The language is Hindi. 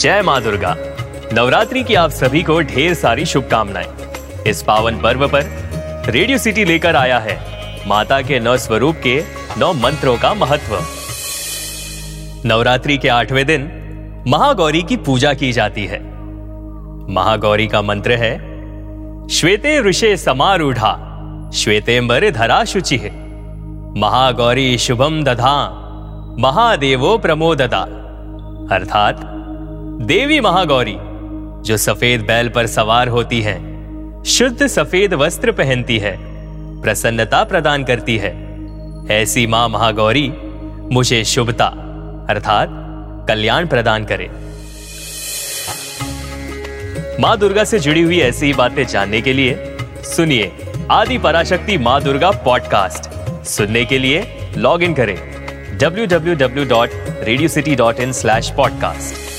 जय माँ दुर्गा। नवरात्रि की आप सभी को ढेर सारी शुभकामनाएँ। इस पावन पर्व पर रेडियो सिटी लेकर आया है माता के नौ स्वरूप के नौ मंत्रों का महत्व। नवरात्रि के आठवें दिन महागौरी की पूजा की जाती है। महागौरी का मंत्र है, श्वेते ऋषे समारूढ़ा श्वेतेम्बर धरा शुचि है। महागौरी शुभम दधा, महादेवो प्रमोदता अर्थात देवी महागौरी, जो सफ़ेद बैल पर सवार होती है, शुद्ध सफ़ेद वस्त्र पहनती है, प्रसन्नता प्रदान करती है। ऐसी माँ महागौरी, मुझे शुभता, अर्थात कल्याण प्रदान करे। माँ दुर्गा से जुड़ी हुई ऐसी ही बातें जानने के लिए, सुनिए आदि पराशक्ति माँ दुर्गा पॉडकास्ट सुनने के लिए लॉग इन करें। www.radiocity.in/podcast